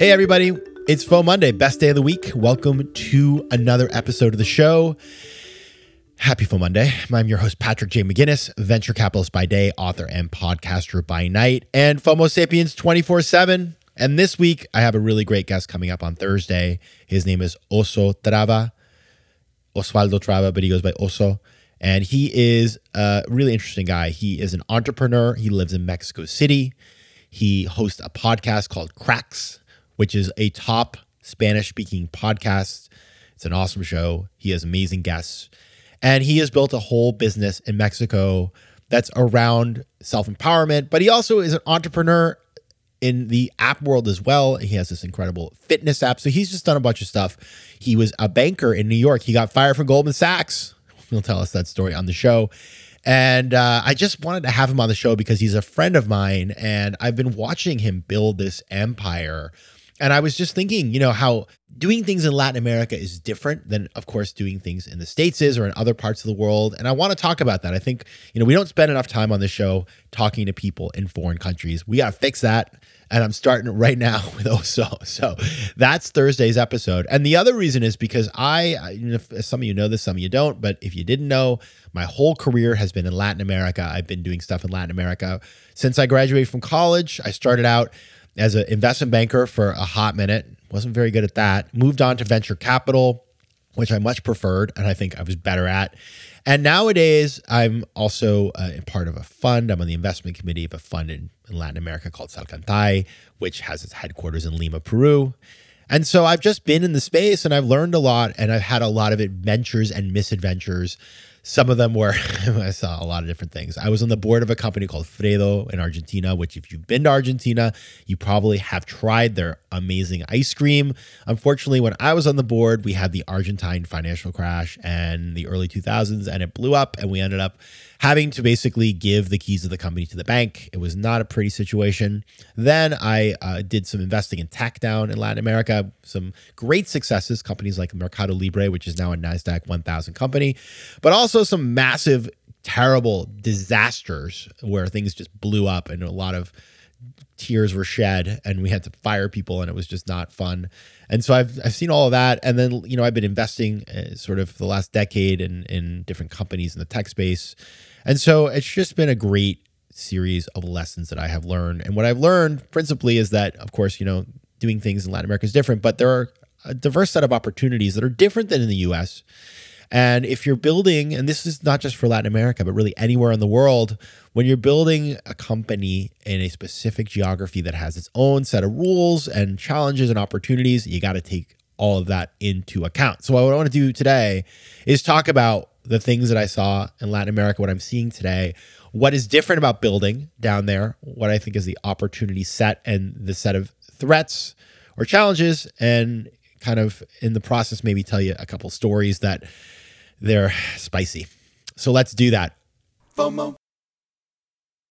Hey, everybody. It's FOMO Monday, best day of the week. Welcome to another episode of the show. Happy FOMO Monday. I'm your host, Patrick J. McGinnis, venture capitalist by day, author, and podcaster by night, and FOMO Sapiens 24 7. And this week, I have a really great guest coming up on Thursday. His name is Oso Trava, Osvaldo Trava, but he goes by Oso. And he is a really interesting guy. He is an entrepreneur. He lives in Mexico City. He hosts a podcast called Cracks, which is a top Spanish speaking podcast. It's an awesome show. He has amazing guests. And he has built a whole business in Mexico that's around self empowerment, but he also is an entrepreneur in the app world as well. He has this incredible fitness app. So he's just done a bunch of stuff. He was a banker in New York. He got fired from Goldman Sachs. He'll tell us that story on the show. And uh, I just wanted to have him on the show because he's a friend of mine and I've been watching him build this empire. And I was just thinking, you know, how doing things in Latin America is different than, of course, doing things in the States is or in other parts of the world. And I want to talk about that. I think, you know, we don't spend enough time on the show talking to people in foreign countries. We got to fix that and I'm starting right now with Oso. So that's Thursday's episode. And the other reason is because I, some of you know this, some of you don't, but if you didn't know, my whole career has been in Latin America. I've been doing stuff in Latin America since I graduated from college. I started out as an investment banker for a hot minute, wasn't very good at that. Moved on to venture capital, which I much preferred and I think I was better at. And nowadays, I'm also uh, part of a fund. I'm on the investment committee of a fund in, in Latin America called Salkantay, which has its headquarters in Lima, Peru. And so I've just been in the space and I've learned a lot and I've had a lot of adventures and misadventures. Some of them were, I saw a lot of different things. I was on the board of a company called Freddo in Argentina, which, if you've been to Argentina, you probably have tried their amazing ice cream. Unfortunately, when I was on the board, we had the Argentine financial crash and the early 2000s, and it blew up, and we ended up having to basically give the keys of the company to the bank. It was not a pretty situation. Then I uh, did some investing in tech down in Latin America, some great successes, companies like Mercado Libre, which is now a NASDAQ 1000 company, but also some massive, terrible disasters where things just blew up and a lot of tears were shed and we had to fire people and it was just not fun. And so I've, I've seen all of that. And then, you know, I've been investing uh, sort of the last decade in, in different companies in the tech space. And so it's just been a great series of lessons that I have learned. And what I've learned principally is that, of course, you know, doing things in Latin America is different, but there are a diverse set of opportunities that are different than in the US. And if you're building, and this is not just for Latin America, but really anywhere in the world, when you're building a company in a specific geography that has its own set of rules and challenges and opportunities, you got to take all of that into account. So, what I want to do today is talk about the things that I saw in Latin America, what I'm seeing today, what is different about building down there, what I think is the opportunity set and the set of threats or challenges, and kind of in the process, maybe tell you a couple stories that they're spicy. So let's do that. FOMO.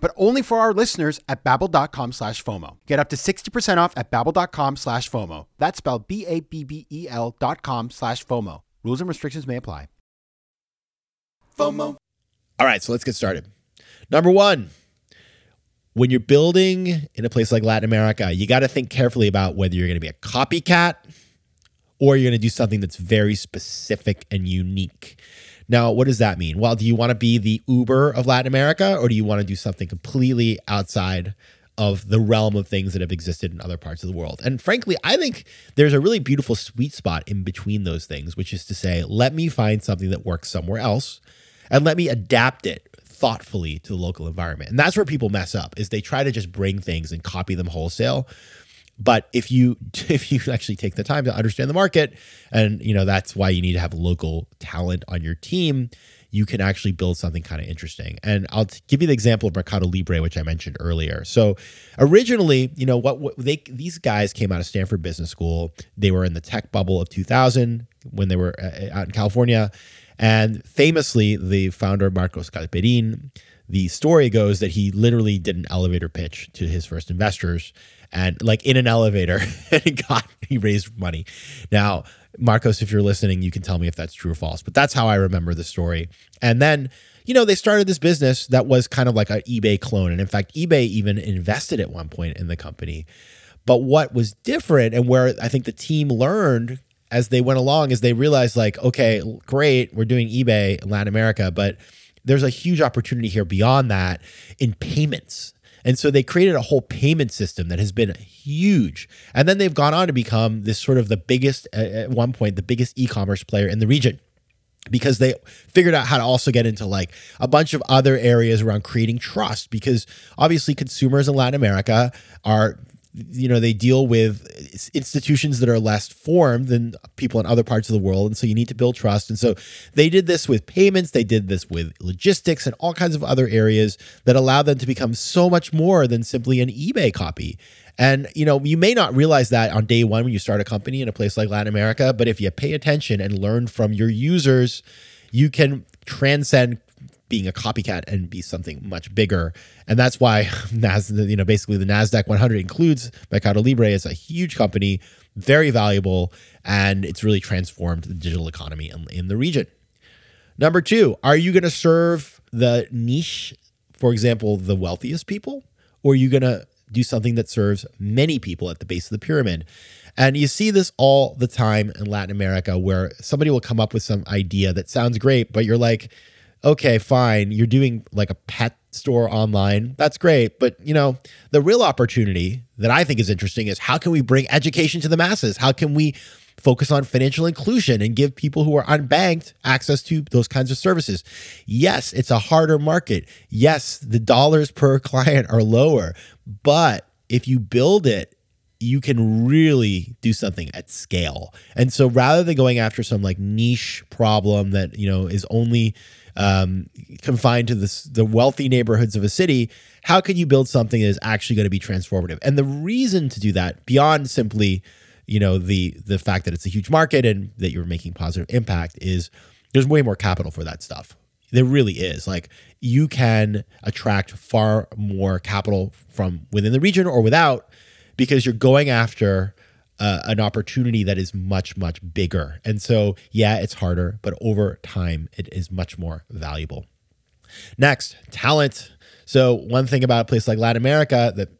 but only for our listeners at babbel.com slash FOMO. Get up to 60% off at babbel.com slash FOMO. That's spelled B-A-B-B-E-L dot com slash FOMO. Rules and restrictions may apply. FOMO. All right, so let's get started. Number one, when you're building in a place like Latin America, you got to think carefully about whether you're going to be a copycat or you're going to do something that's very specific and unique. Now, what does that mean? Well, do you want to be the Uber of Latin America or do you want to do something completely outside of the realm of things that have existed in other parts of the world? And frankly, I think there's a really beautiful sweet spot in between those things, which is to say, let me find something that works somewhere else and let me adapt it thoughtfully to the local environment. And that's where people mess up is they try to just bring things and copy them wholesale. But if you if you actually take the time to understand the market, and you know that's why you need to have local talent on your team, you can actually build something kind of interesting. And I'll t- give you the example of Mercado Libre, which I mentioned earlier. So originally, you know what, what they these guys came out of Stanford Business School. They were in the tech bubble of 2000 when they were uh, out in California, and famously, the founder Marcos Galperin. The story goes that he literally did an elevator pitch to his first investors and like in an elevator and he got he raised money. Now, Marcos, if you're listening, you can tell me if that's true or false, but that's how I remember the story. And then, you know, they started this business that was kind of like an eBay clone. And in fact, eBay even invested at one point in the company. But what was different and where I think the team learned as they went along is they realized like, okay, great, we're doing eBay in Latin America, but there's a huge opportunity here beyond that in payments and so they created a whole payment system that has been huge. And then they've gone on to become this sort of the biggest, uh, at one point, the biggest e commerce player in the region because they figured out how to also get into like a bunch of other areas around creating trust because obviously consumers in Latin America are you know they deal with institutions that are less formed than people in other parts of the world. And so you need to build trust. And so they did this with payments. They did this with logistics and all kinds of other areas that allow them to become so much more than simply an ebay copy. And you know you may not realize that on day one when you start a company in a place like latin america but if you pay attention and learn from your users you can transcend being a copycat and be something much bigger. And that's why Nas, you know, basically the Nasdaq 100 includes Mercado Libre as a huge company, very valuable, and it's really transformed the digital economy in, in the region. Number two, are you going to serve the niche, for example, the wealthiest people, or are you going to do something that serves many people at the base of the pyramid? And you see this all the time in Latin America where somebody will come up with some idea that sounds great, but you're like, okay, fine, you're doing like a pet store online. That's great. But, you know, the real opportunity that I think is interesting is how can we bring education to the masses? How can we focus on financial inclusion and give people who are unbanked access to those kinds of services? Yes, it's a harder market. Yes, the dollars per client are lower. But if you build it, you can really do something at scale. And so rather than going after some like niche problem that, you know, is only um, confined to this, the wealthy neighborhoods of a city, how can you build something that is actually going to be transformative? And the reason to do that, beyond simply, you know, the the fact that it's a huge market and that you're making positive impact, is there's way more capital for that stuff. There really is. Like you can attract far more capital from within the region or without because you're going after uh, an opportunity that is much much bigger. And so yeah it's harder but over time it is much more valuable. Next talent. So one thing about a place like latin america that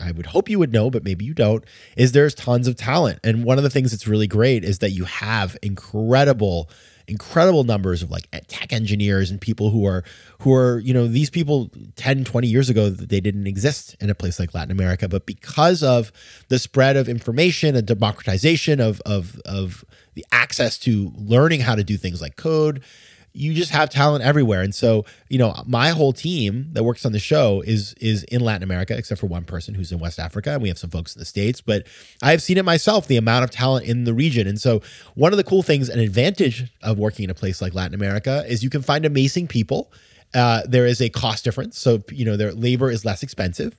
i would hope you would know but maybe you don't is there's tons of talent. And one of the things that's really great is that you have incredible incredible numbers of like tech engineers and people who are who are you know these people 10 20 years ago they didn't exist in a place like latin america. But because of the spread of information and democratization of of of the access to learning how to do things like code you just have talent everywhere. And so, you know, my whole team that works on the show is is in Latin America, except for one person who's in West Africa, and we have some folks in the States. But I've seen it myself, the amount of talent in the region. And so one of the cool things, an advantage of working in a place like Latin America is you can find amazing people. Uh, there is a cost difference. So, you know, their labor is less expensive.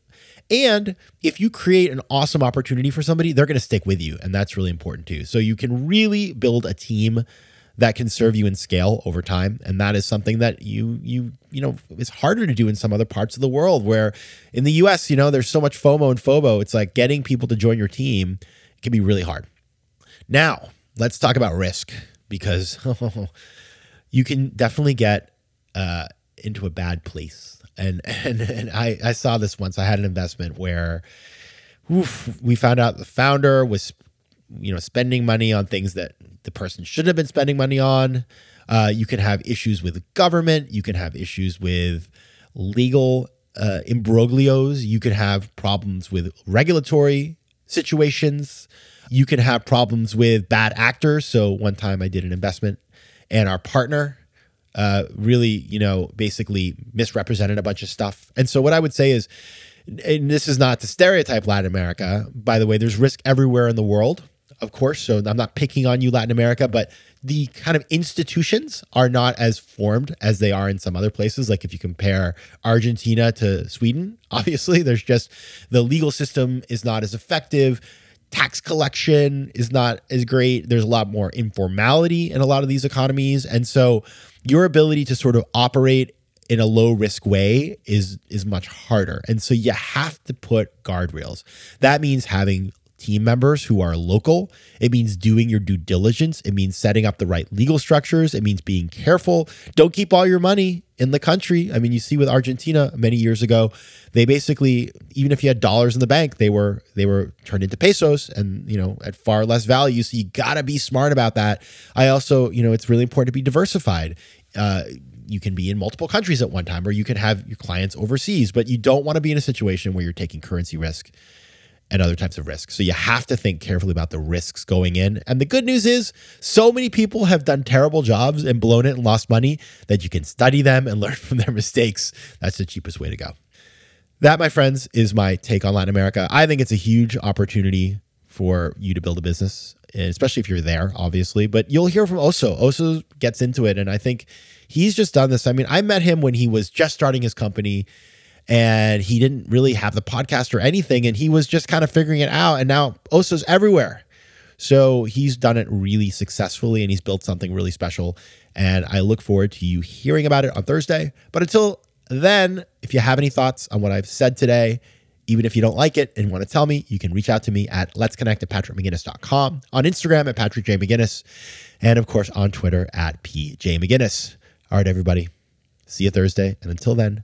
And if you create an awesome opportunity for somebody, they're going to stick with you. And that's really important too. So you can really build a team that can serve you in scale over time and that is something that you you you know is harder to do in some other parts of the world where in the US you know there's so much FOMO and FOBO it's like getting people to join your team can be really hard now let's talk about risk because you can definitely get uh, into a bad place. And and, and I, I saw this once. I had an investment where oof, we found out the founder was you know spending money on things that the person shouldn't have been spending money on. Uh, you can have issues with government. You can have issues with legal uh, imbroglios. You can have problems with regulatory situations. You can have problems with bad actors. So one time I did an investment, and our partner uh, really, you know, basically misrepresented a bunch of stuff. And so what I would say is, and this is not to stereotype Latin America. By the way, there's risk everywhere in the world, of course. So I'm not picking on you, Latin America, but the kind of institutions are not as formed as they are in some other places. Like if you compare Argentina to Sweden, obviously there's just the legal system is not as effective. Tax collection is not as great. There's a lot more informality in a lot of these economies. And so your ability to sort of operate in a low risk way is is much harder. And so you have to put guardrails. That means having team members who are local. It means doing your due diligence. It means setting up the right legal structures. It means being careful. Don't keep all your money in the country. I mean, you see with Argentina many years ago, they basically even if you had dollars in the bank, they were they were turned into pesos and, you know, at far less value. So you got to be smart about that. I also, you know, it's really important to be diversified. Uh, you can be in multiple countries at one time or you can have your clients overseas, but you don't want to be in a situation where you're taking currency risk and other types of risks. So you have to think carefully about the risks going in. And the good news is, so many people have done terrible jobs and blown it and lost money that you can study them and learn from their mistakes. That's the cheapest way to go. That, my friends, is my take on Latin America. I think it's a huge opportunity for you to build a business, especially if you're there, obviously. But you'll hear from Oso. Oso gets into it. And I think he's just done this. I mean, I met him when he was just starting his company and he didn't really have the podcast or anything and he was just kind of figuring it out and now Oso's everywhere. So he's done it really successfully and he's built something really special and I look forward to you hearing about it on Thursday. But until then, if you have any thoughts on what I've said today, even if you don't like it and want to tell me, you can reach out to me at let's connect at patrickmcginnis.com, on Instagram at Patrick J. McGinnis, and of course on Twitter at PJ McGinnis. All right, everybody. See you Thursday. And until then,